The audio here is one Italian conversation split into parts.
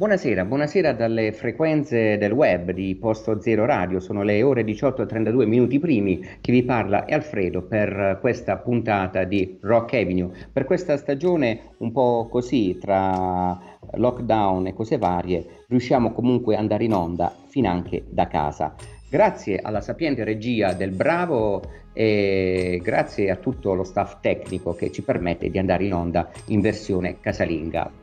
Buonasera, buonasera dalle frequenze del web di Posto Zero Radio, sono le ore 18 e 32 minuti primi, chi vi parla è Alfredo per questa puntata di Rock Avenue, per questa stagione un po' così tra lockdown e cose varie, riusciamo comunque ad andare in onda fin anche da casa. Grazie alla sapiente regia del Bravo e grazie a tutto lo staff tecnico che ci permette di andare in onda in versione casalinga.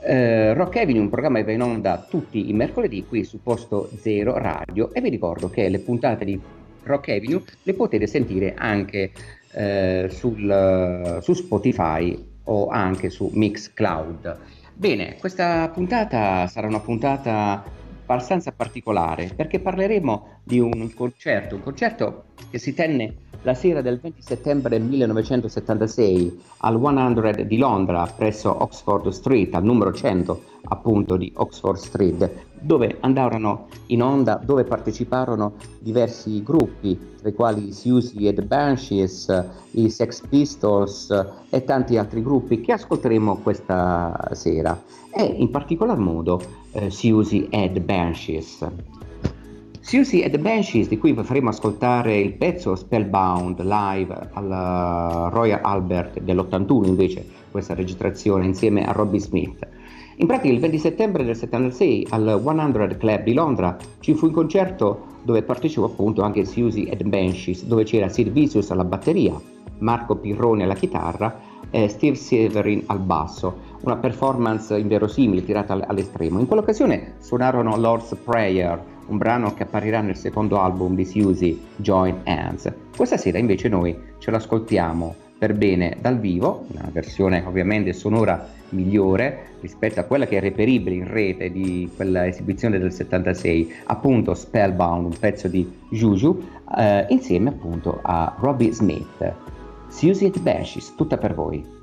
Eh, Rock Avenue, un programma che va in onda tutti i mercoledì qui su Posto Zero Radio e vi ricordo che le puntate di Rock Avenue le potete sentire anche eh, sul, su Spotify o anche su Mixcloud. Bene, questa puntata sarà una puntata abbastanza particolare perché parleremo di un concerto, un concerto che si tenne la sera del 20 settembre 1976 al 100 di Londra presso Oxford Street, al numero 100 appunto di Oxford Street, dove andarono in onda, dove parteciparono diversi gruppi, tra i quali Susie e the Banshees, i Sex Pistols e tanti altri gruppi che ascolteremo questa sera, e in particolar modo eh, Susie e the Banshees. Susie and the Banshees, di cui faremo ascoltare il pezzo Spellbound live al Royal Albert dell'81 invece, questa registrazione insieme a Robbie Smith. In pratica il 20 settembre del 76 al 100 Club di Londra ci fu un concerto dove partecipò appunto anche Susie and the Banshees, dove c'era Sid Vicious alla batteria, Marco Pirrone alla chitarra e Steve Severin al basso, una performance inverosimile tirata all'estremo. In quell'occasione suonarono Lord's Prayer, un brano che apparirà nel secondo album di Susie, Join Hands. Questa sera invece noi ce l'ascoltiamo per bene dal vivo, una versione ovviamente sonora migliore rispetto a quella che è reperibile in rete di quella esibizione del 76, appunto Spellbound, un pezzo di Juju, eh, insieme appunto a Robbie Smith. Susie and Bashes, tutta per voi.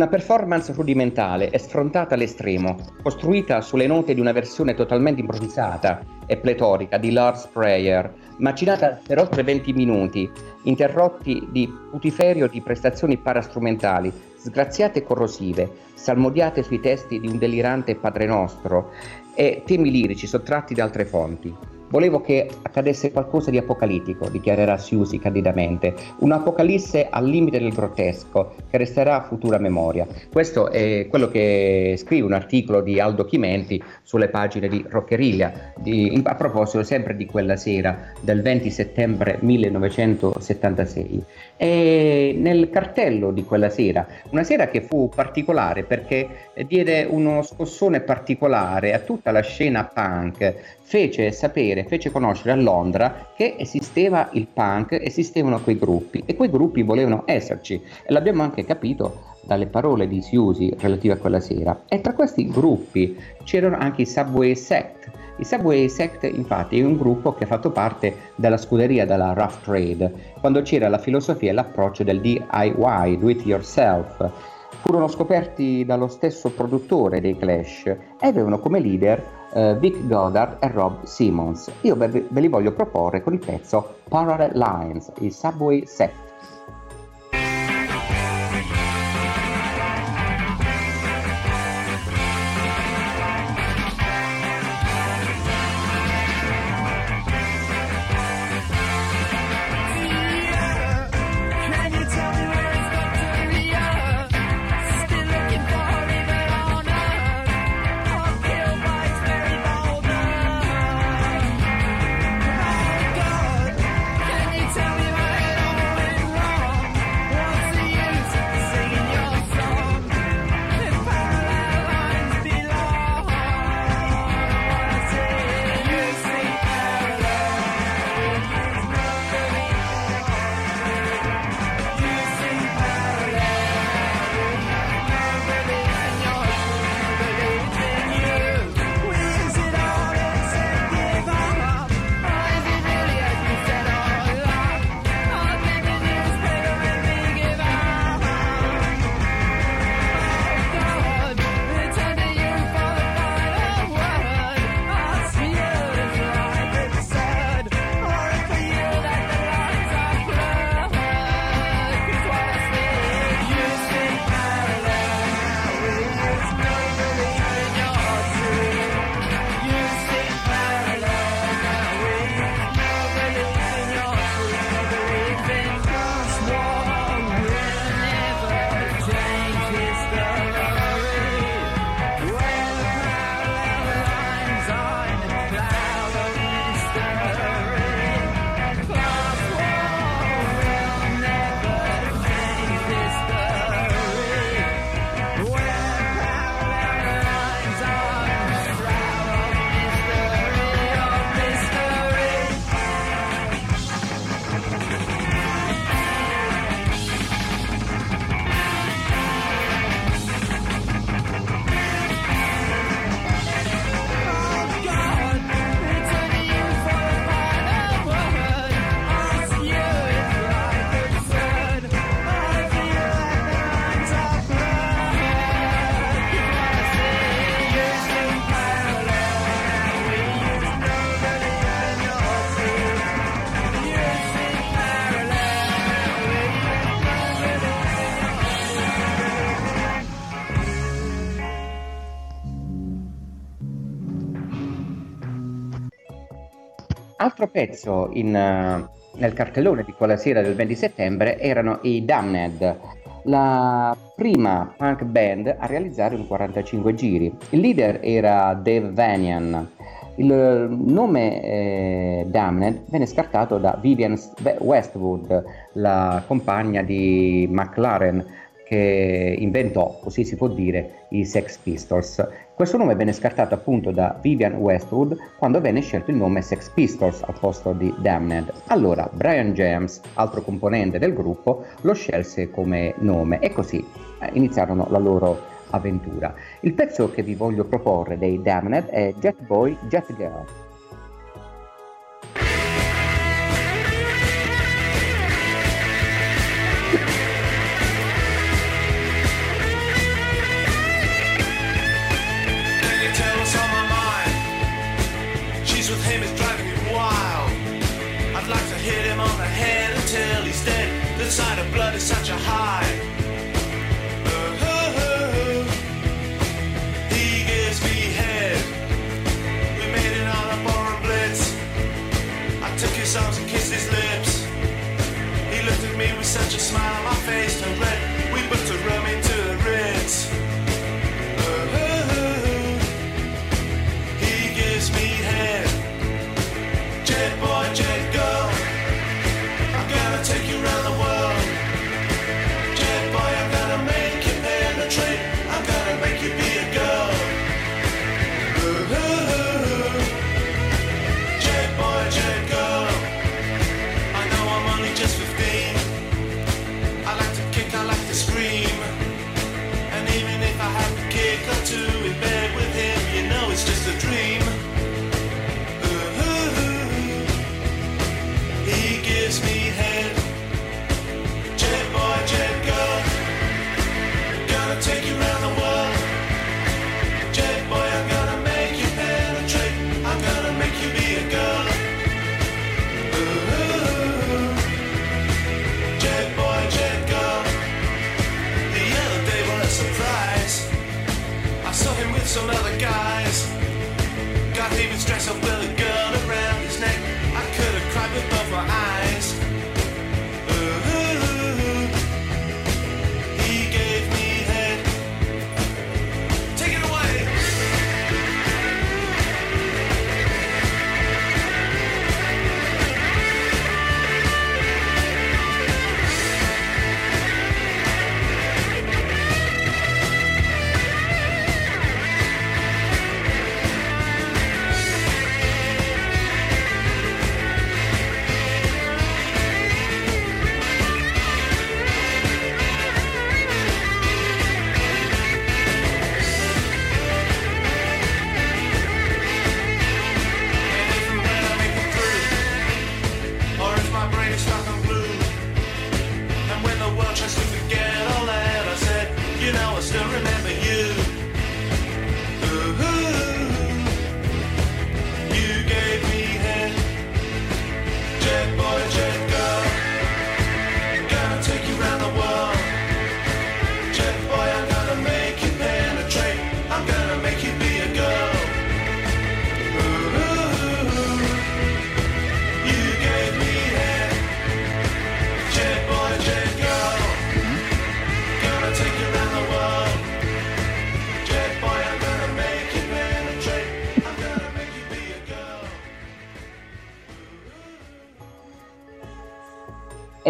Una performance rudimentale e sfrontata all'estremo, costruita sulle note di una versione totalmente improvvisata e pletorica di Lord's Prayer, macinata per oltre 20 minuti, interrotti di putiferio di prestazioni parastrumentali, sgraziate e corrosive, salmodiate sui testi di un delirante Padre Nostro e temi lirici sottratti da altre fonti. Volevo che accadesse qualcosa di apocalittico, dichiarerà Siusi candidamente, un'apocalisse al limite del grottesco che resterà a futura memoria. Questo è quello che scrive un articolo di Aldo Chimenti sulle pagine di Roccheriglia, a proposito sempre di quella sera del 20 settembre 1976. E nel cartello di quella sera, una sera che fu particolare perché diede uno scossone particolare a tutta la scena punk, fece sapere, fece conoscere a Londra che esisteva il punk, esistevano quei gruppi e quei gruppi volevano esserci e l'abbiamo anche capito dalle parole di Siusi relative a quella sera. E tra questi gruppi c'erano anche i Subway Sect. I Subway Sect infatti è un gruppo che ha fatto parte della scuderia della Rough Trade, quando c'era la filosofia e l'approccio del DIY, do it yourself. Furono scoperti dallo stesso produttore dei Clash e avevano come leader uh, Vic Goddard e Rob Simmons. Io ve, ve li voglio proporre con il pezzo Parallel Lines, il Subway Set. Altro pezzo in, uh, nel cartellone di quella sera del 20 settembre erano i Damned, la prima punk band a realizzare un 45 giri. Il leader era Dave Vanian. Il nome eh, Damned venne scartato da Vivian Westwood, la compagna di McLaren, che inventò, così si può dire, i Sex Pistols. Questo nome venne scartato appunto da Vivian Westwood quando venne scelto il nome Sex Pistols al posto di Damned. Allora Brian James, altro componente del gruppo, lo scelse come nome e così eh, iniziarono la loro avventura. Il pezzo che vi voglio proporre dei Damned è Jet Boy, Jet Girl. blood is such a high. Uh-huh. He gives me head. We made it on a blitz. I took his arms and kissed his lips. He looked at me with such a smile, my face turned red.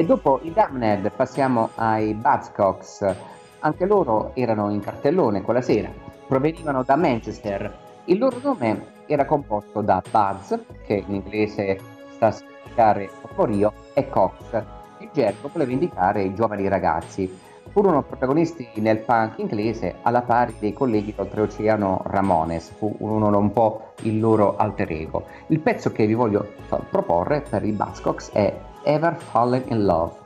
E dopo i Damned passiamo ai Buzzcocks, anche loro erano in cartellone quella sera, provenivano da Manchester. Il loro nome era composto da Buzz, che in inglese sta a significare Poporio, e Cox. Il gergo voleva indicare i giovani ragazzi. Furono protagonisti nel punk inglese alla pari dei colleghi d'oltreoceano Ramones, furono un po' il loro alter ego. Il pezzo che vi voglio proporre per i Buzzcocks è ever fallen in love.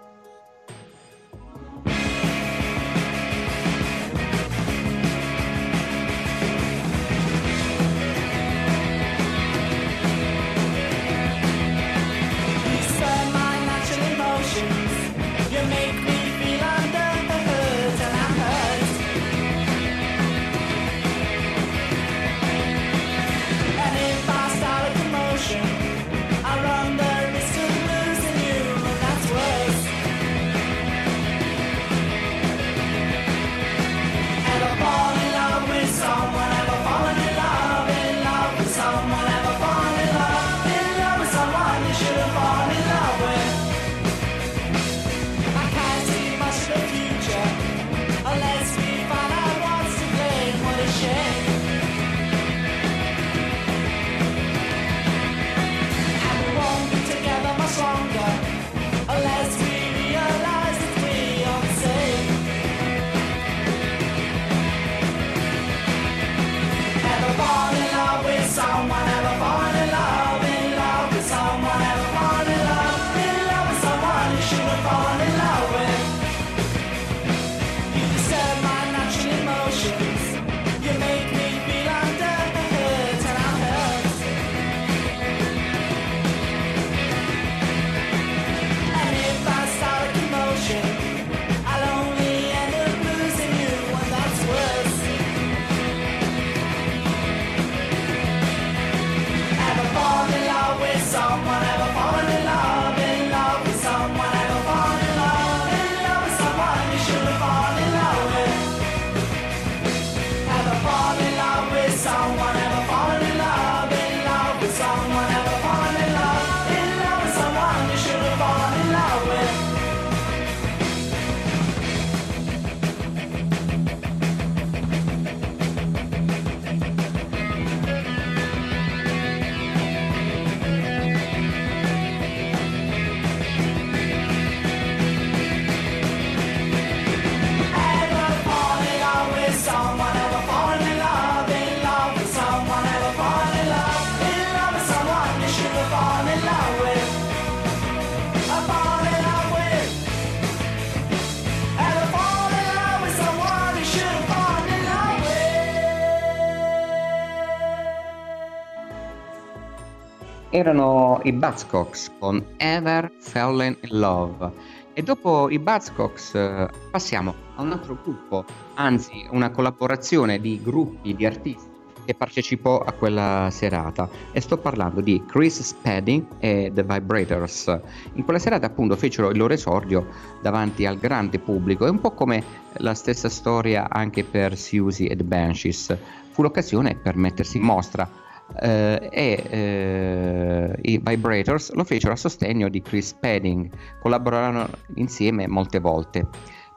Erano i Buzzcocks con Ever Fallen in Love. E dopo i Buzzcocks eh, passiamo a un altro gruppo, anzi una collaborazione di gruppi di artisti che partecipò a quella serata e sto parlando di Chris Spedding e The Vibrators. In quella serata appunto fecero il loro esordio davanti al grande pubblico, è un po' come la stessa storia anche per Susie e The Banshees. Fu l'occasione per mettersi in mostra eh, e eh, i Vibrators lo fecero a sostegno di Chris Spedding, collaborarono insieme molte volte.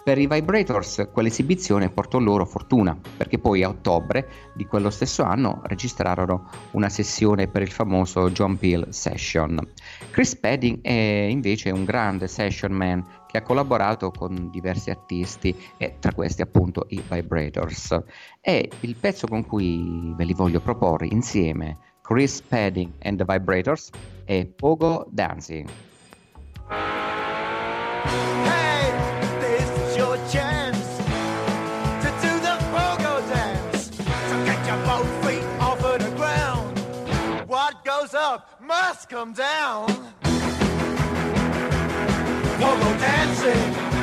Per i Vibrators quell'esibizione portò loro fortuna, perché poi a ottobre di quello stesso anno registrarono una sessione per il famoso John Peel Session. Chris Spedding è invece un grande session man che ha collaborato con diversi artisti e tra questi appunto i Vibrators. E il pezzo con cui ve li voglio proporre insieme, Chris Spedding and the Vibrators, è Pogo Dancing. Must come down. Pogo dancing.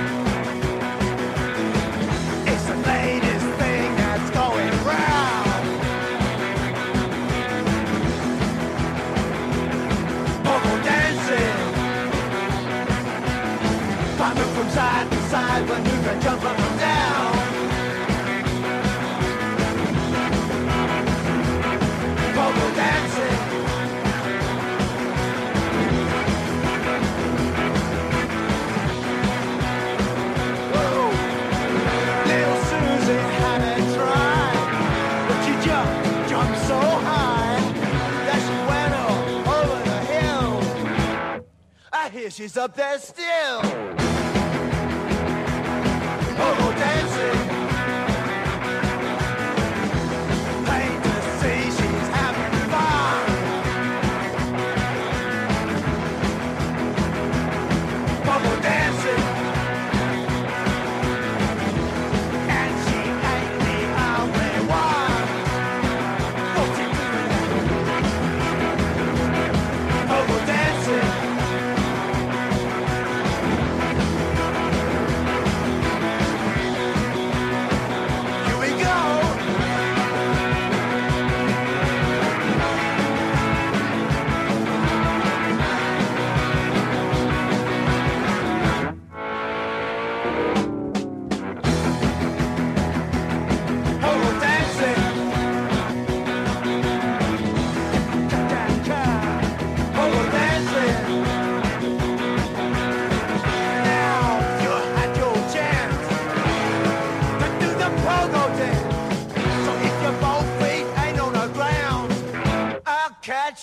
She's up there still.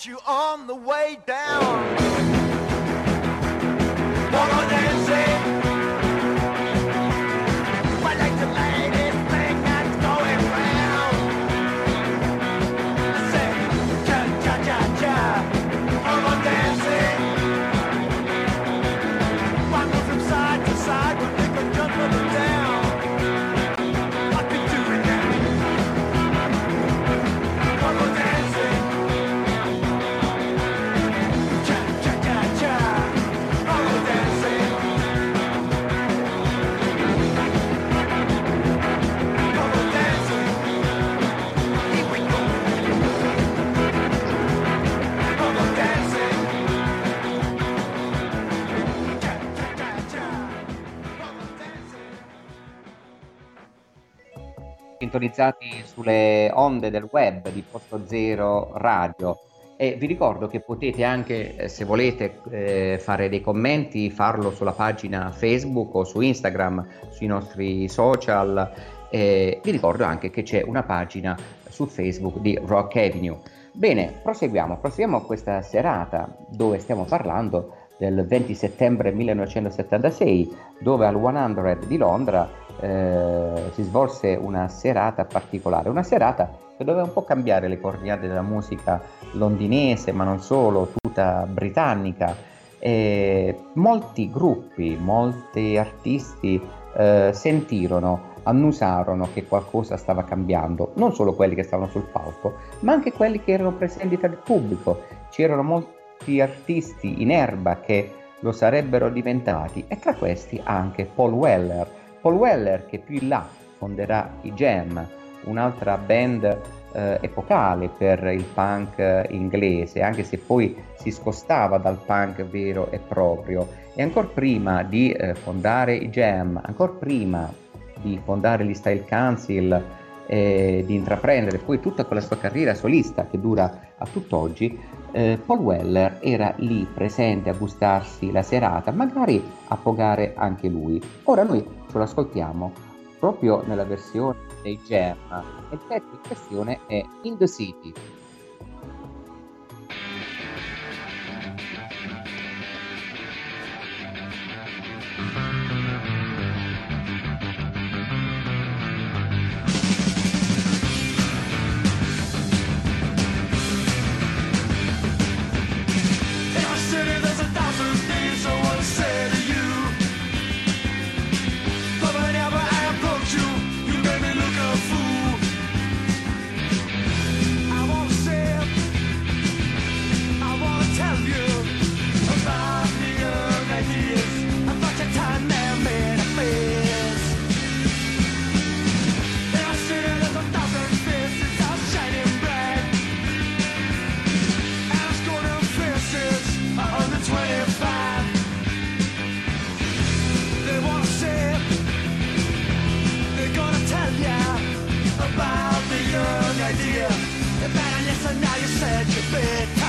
You on the way down. Sintonizzati sulle onde del web di Posto Zero Radio e vi ricordo che potete anche, eh, se volete, eh, fare dei commenti, farlo sulla pagina Facebook o su Instagram, sui nostri social. Eh, vi ricordo anche che c'è una pagina su Facebook di Rock Avenue. Bene, proseguiamo, proseguiamo questa serata dove stiamo parlando del 20 settembre 1976, dove al 100 di Londra eh, si svolse una serata particolare, una serata che doveva un po' cambiare le coordinate della musica londinese, ma non solo, tutta britannica. E molti gruppi, molti artisti eh, sentirono, annusarono che qualcosa stava cambiando, non solo quelli che stavano sul palco, ma anche quelli che erano presenti tra il pubblico. C'erano molti molti artisti in erba che lo sarebbero diventati e tra questi anche Paul Weller. Paul Weller che più in là fonderà i Jam, un'altra band eh, epocale per il punk eh, inglese, anche se poi si scostava dal punk vero e proprio. E ancora prima di eh, fondare i Jam, ancora prima di fondare gli Style Council e di intraprendere poi tutta quella sua carriera solista che dura a tutt'oggi, eh, Paul Weller era lì presente a gustarsi la serata, magari a pogare anche lui. Ora noi ce lo ascoltiamo proprio nella versione dei Jam. Il pezzo in questione è In the City. Idea. You better listen now, you said you better.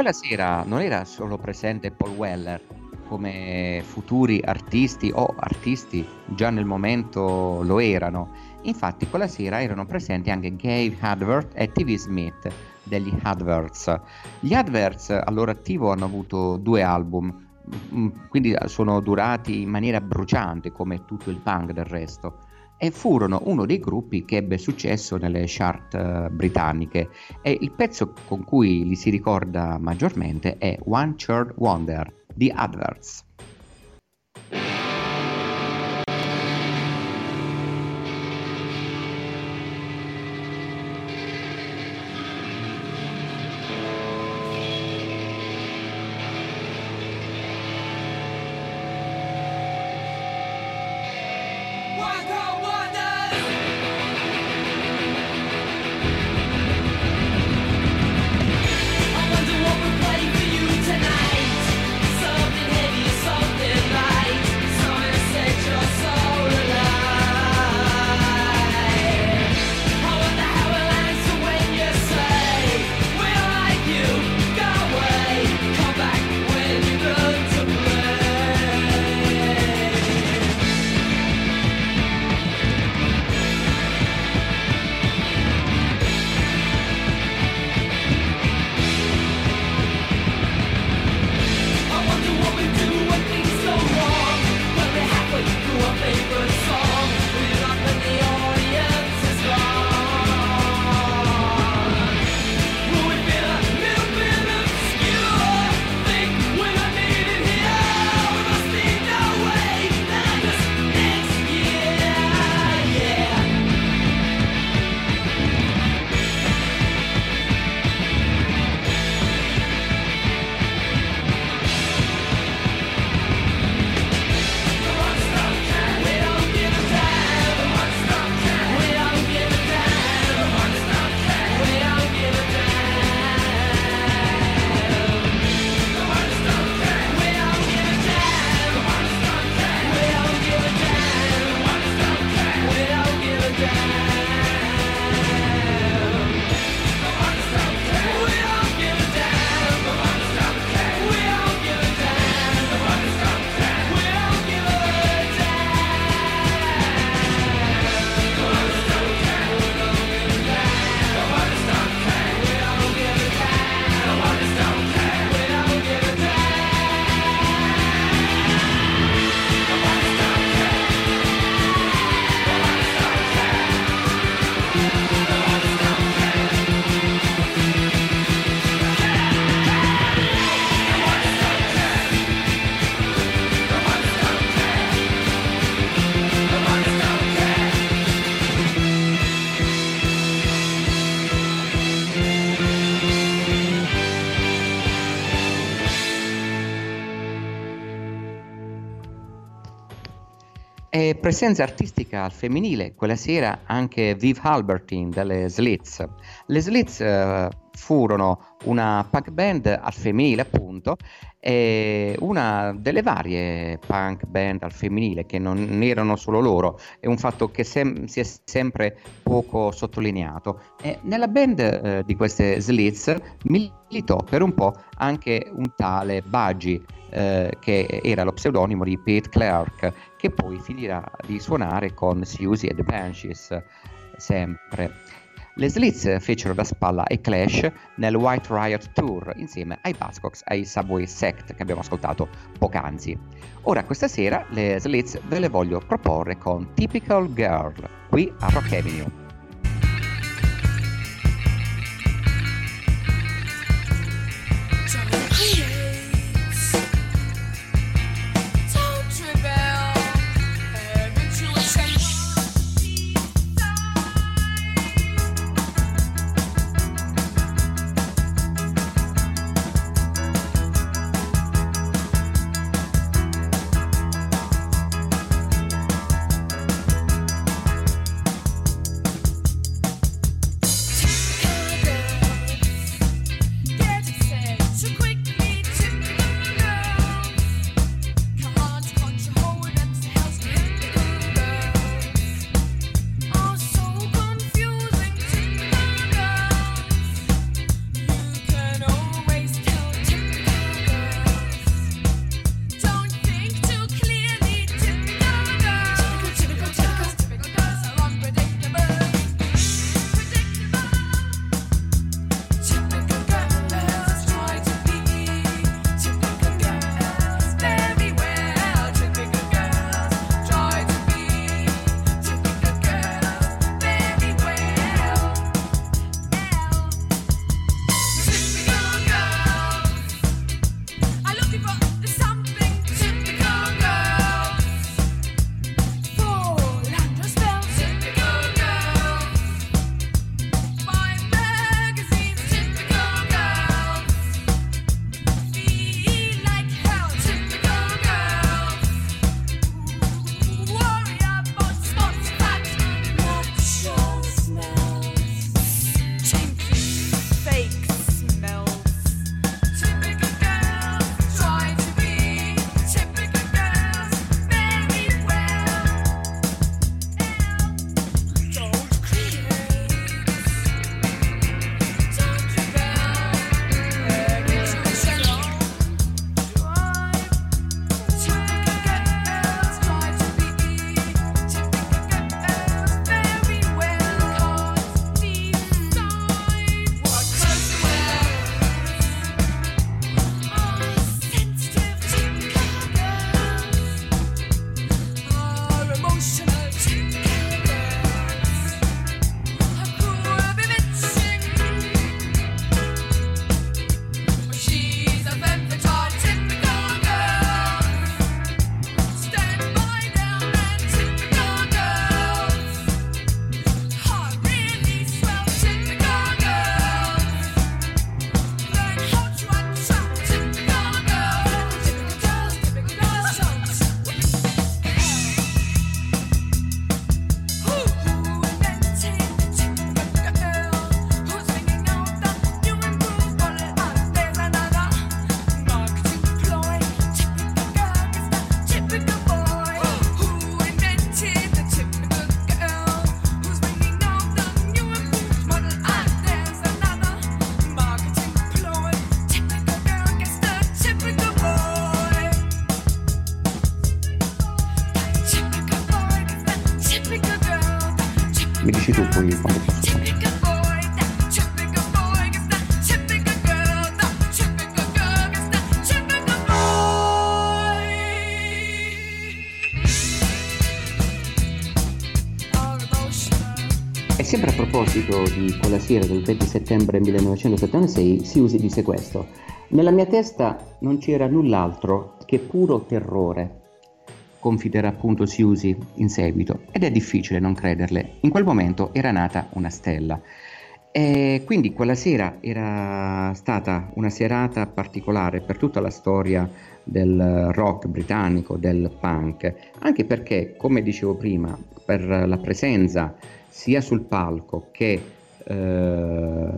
Quella sera non era solo presente Paul Weller come futuri artisti o artisti già nel momento lo erano. Infatti quella sera erano presenti anche Gabe Advert e TV Smith degli Adverts. Gli Adverts al loro attivo hanno avuto due album, mm, quindi sono durati in maniera bruciante come tutto il punk del resto e furono uno dei gruppi che ebbe successo nelle chart eh, britanniche e il pezzo con cui li si ricorda maggiormente è One Third Wonder di Adverts. Presenza artistica al femminile, quella sera anche Viv Albertine delle Slits. Le Slits eh, furono una punk band al femminile appunto e una delle varie punk band al femminile che non erano solo loro, è un fatto che sem- si è sempre poco sottolineato. E nella band eh, di queste Slits militò per un po' anche un tale Budgie eh, che era lo pseudonimo di Pete Clark, che poi finirà di suonare con Susie e The Banshees sempre. Le Slits fecero da spalla ai Clash nel White Riot Tour insieme ai Buzzcocks e ai Subway Sect che abbiamo ascoltato poc'anzi. Ora questa sera le Slits ve le voglio proporre con Typical Girl qui a Rock Avenue. Posso fare. E sempre a proposito di quella sera del 20 settembre 1976 si usi disse questo. Nella mia testa non c'era null'altro che puro terrore. Confiderà appunto Siusi in seguito ed è difficile non crederle. In quel momento era nata una stella. E quindi quella sera era stata una serata particolare per tutta la storia del rock britannico, del punk, anche perché, come dicevo prima, per la presenza sia sul palco che eh,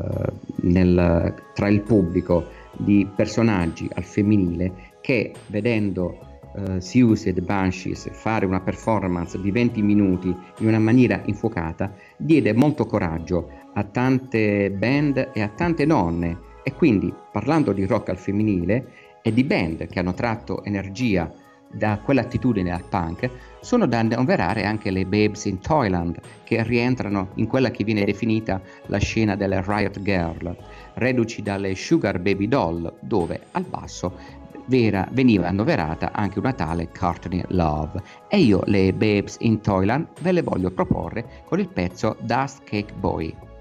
nel, tra il pubblico di personaggi al femminile che vedendo uh, Sius e The Banshees fare una performance di 20 minuti in una maniera infuocata diede molto coraggio a tante band e a tante donne e quindi parlando di rock al femminile e di band che hanno tratto energia da quell'attitudine al punk, sono da annoverare anche le Babes in Toyland, che rientrano in quella che viene definita la scena delle Riot Girl, reduci dalle Sugar Baby Doll, dove al basso vera, veniva annoverata anche una tale Courtney Love. E io le Babes in Toyland ve le voglio proporre con il pezzo Dust Cake Boy.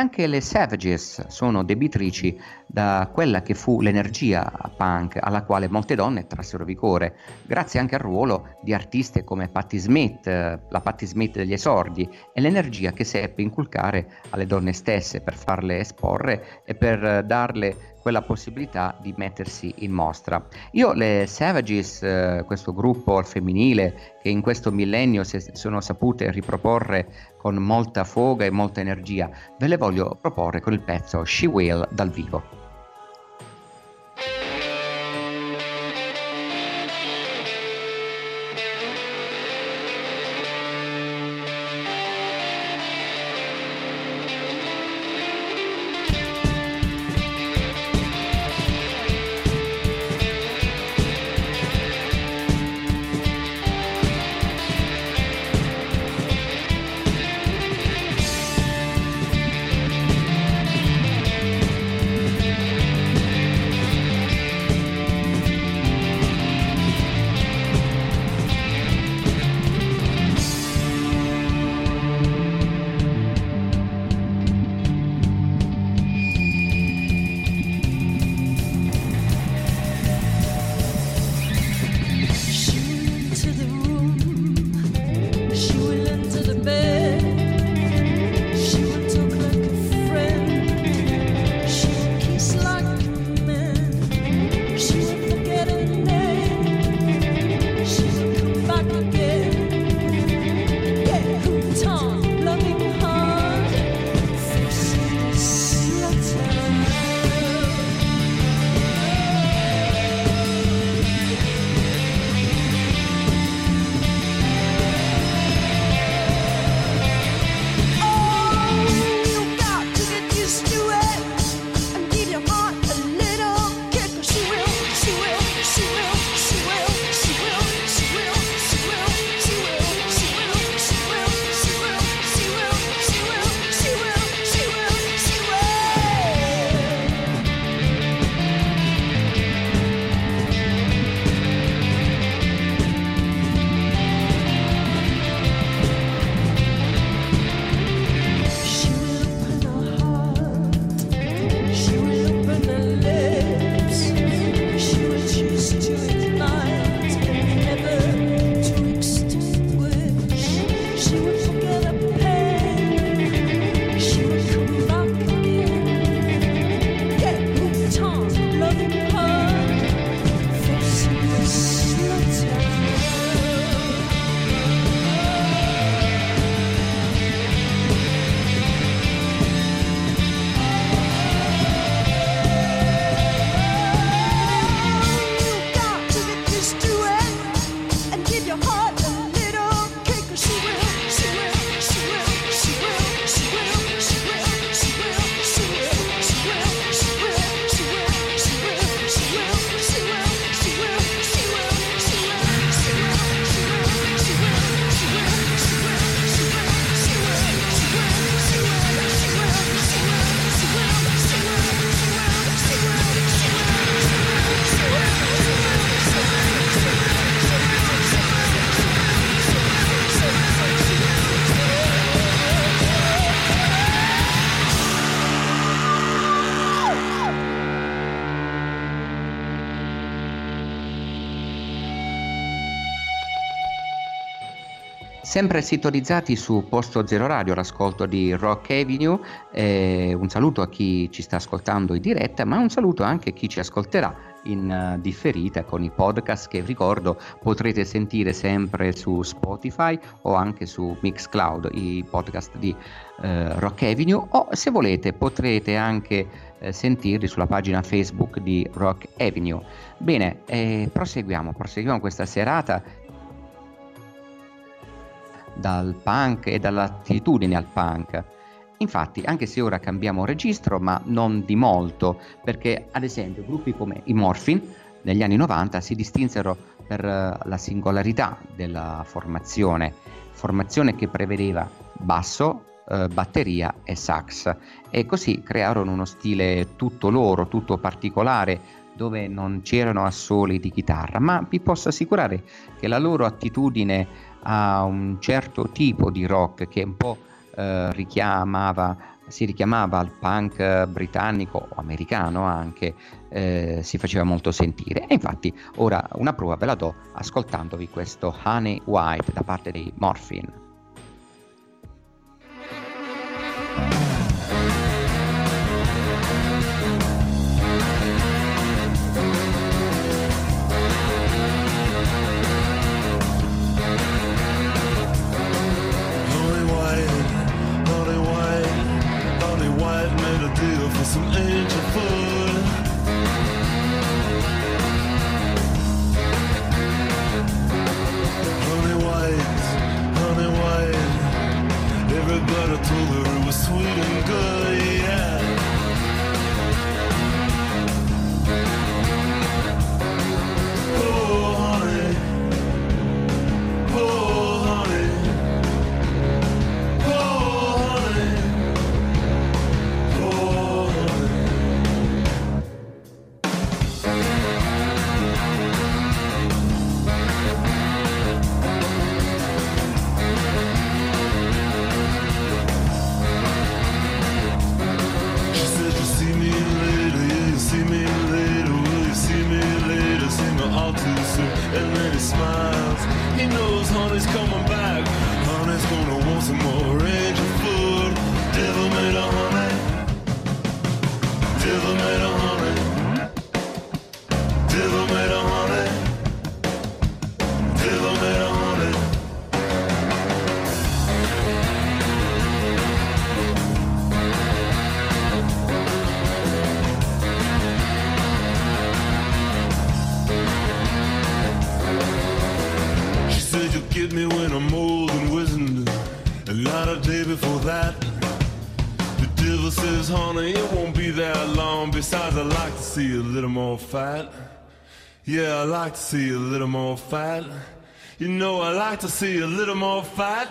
Anche le Savages sono debitrici da quella che fu l'energia punk alla quale molte donne trassero vigore, grazie anche al ruolo di artiste come Patti Smith, la Patti Smith degli esordi, e l'energia che seppe inculcare alle donne stesse per farle esporre e per darle quella possibilità di mettersi in mostra. Io le Savages, eh, questo gruppo femminile che in questo millennio si sono sapute riproporre con molta foga e molta energia, ve le voglio proporre con il pezzo She Will dal vivo. Sempre sintonizzati su Posto Zero Radio, l'ascolto di Rock Avenue, eh, un saluto a chi ci sta ascoltando in diretta, ma un saluto anche a chi ci ascolterà in uh, differita con i podcast che ricordo potrete sentire sempre su Spotify o anche su Mixcloud, i podcast di uh, Rock Avenue o se volete potrete anche uh, sentirli sulla pagina Facebook di Rock Avenue. Bene, eh, proseguiamo, proseguiamo questa serata dal punk e dall'attitudine al punk. Infatti, anche se ora cambiamo registro, ma non di molto, perché ad esempio gruppi come i Morphin negli anni 90 si distinsero per eh, la singolarità della formazione, formazione che prevedeva basso, eh, batteria e sax e così crearono uno stile tutto loro, tutto particolare dove non c'erano assoli di chitarra, ma vi posso assicurare che la loro attitudine a un certo tipo di rock che un po' eh, richiamava, si richiamava al punk britannico o americano anche, eh, si faceva molto sentire. E infatti ora una prova ve la do ascoltandovi questo Honey White da parte dei Morphin. It won't be that long. Besides, I like to see a little more fat. Yeah, I like to see a little more fat. You know, I like to see a little more fat.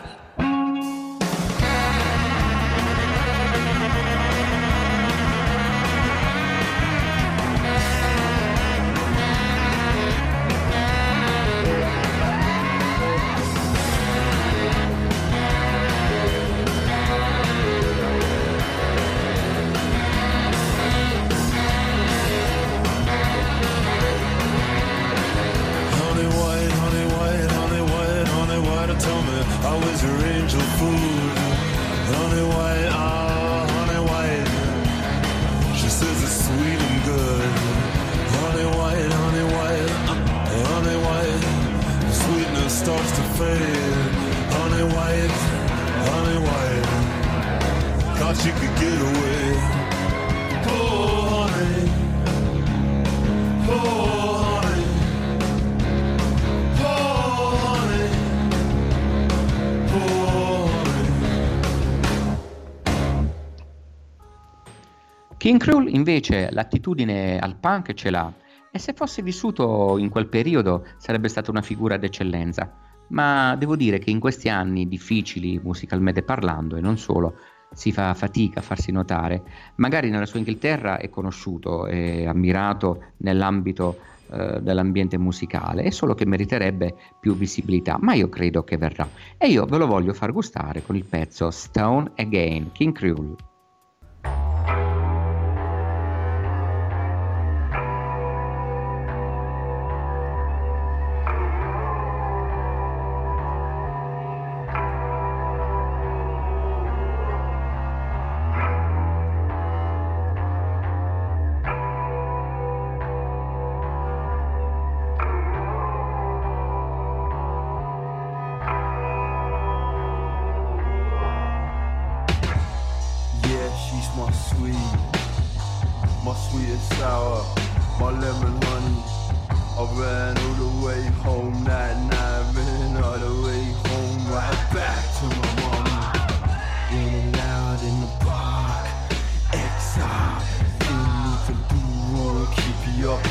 King Krul invece l'attitudine al punk ce l'ha e se fosse vissuto in quel periodo sarebbe stata una figura d'eccellenza, ma devo dire che in questi anni difficili musicalmente parlando e non solo si fa fatica a farsi notare, magari nella sua Inghilterra è conosciuto e ammirato nell'ambito eh, dell'ambiente musicale, è solo che meriterebbe più visibilità, ma io credo che verrà. E io ve lo voglio far gustare con il pezzo Stone Again, King Krul. Sour, my lemon honey. I ran all the way home that night, ran all the way home, right back to my mama. Running loud in the park, exile, didn't even do wrong, keep you up.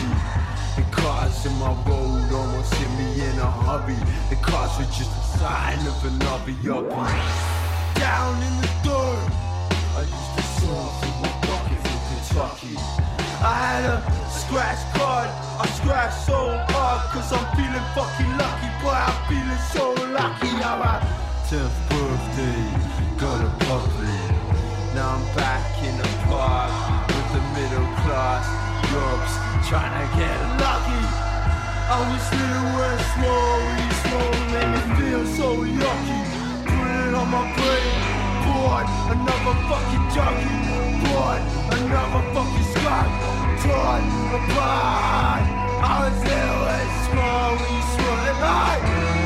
The cars in my road almost hit me in a hurry. The cars were just a sign of another yuppie. Down in the dirt, I used to surf had a scratch card, I scratch so hard cause I'm feeling fucking lucky, boy, I'm feeling so lucky. I'm a 10th birthday, got a puppy. Now I'm back in the park with the middle class jobs, trying to get lucky. I was little and slowly, slowly, made me feel so yucky. Put it on my brain, boy, another fucking junkie, boy, another fucking skunk, torn apart. All it's new is small, we swim by.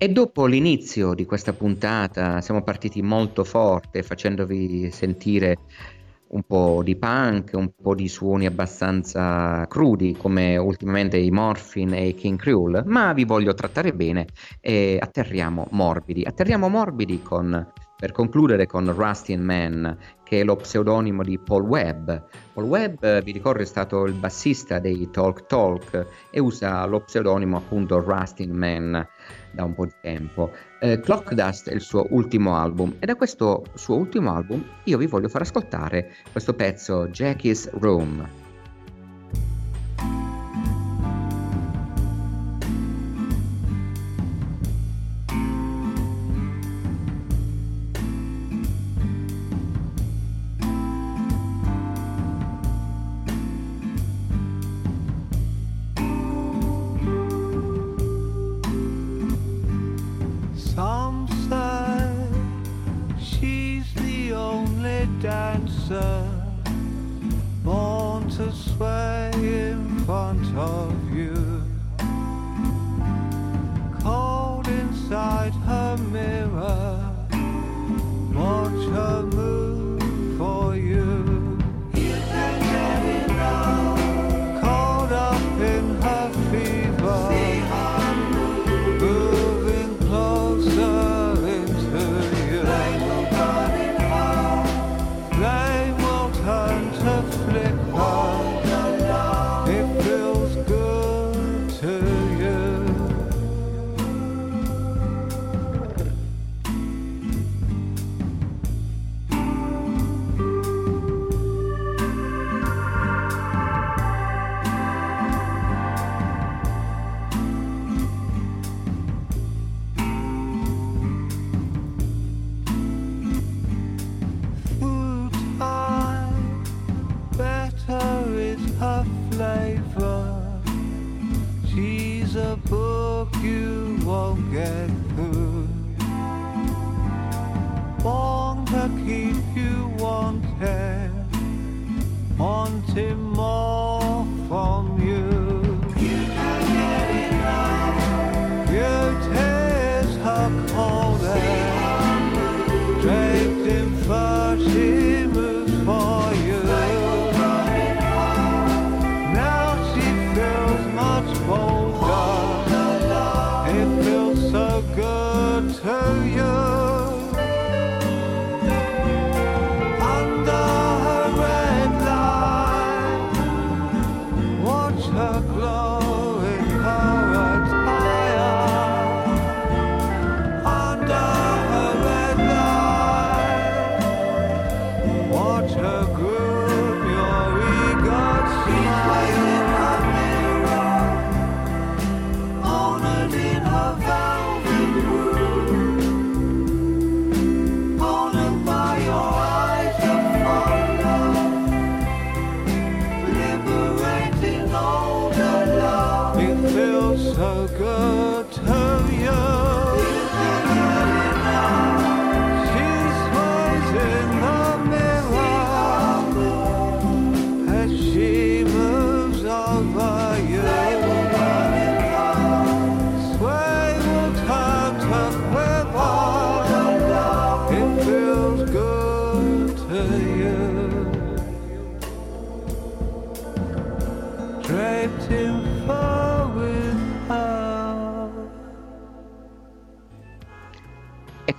E dopo l'inizio di questa puntata siamo partiti molto forte facendovi sentire un po' di punk, un po' di suoni abbastanza crudi come ultimamente i Morphine e i King Cruel, ma vi voglio trattare bene e atterriamo morbidi. Atterriamo morbidi con, per concludere con Rustin Man, che è lo pseudonimo di Paul Webb. Paul Webb, eh, vi ricordo, è stato il bassista dei Talk Talk e usa lo pseudonimo appunto Rustin Man da un po' di tempo. Eh, Clock Dust è il suo ultimo album e da questo suo ultimo album io vi voglio far ascoltare questo pezzo Jackie's Room.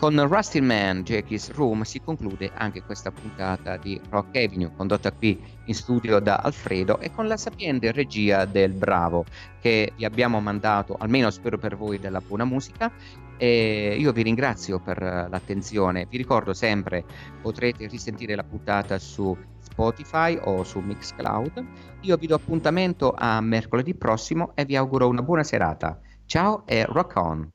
Con Rusty Man, Jackie's Room, si conclude anche questa puntata di Rock Avenue, condotta qui in studio da Alfredo e con la sapiente regia del Bravo, che vi abbiamo mandato, almeno spero per voi, della buona musica. E io vi ringrazio per l'attenzione. Vi ricordo sempre, potrete risentire la puntata su Spotify o su Mixcloud. Io vi do appuntamento a mercoledì prossimo e vi auguro una buona serata. Ciao e rock on!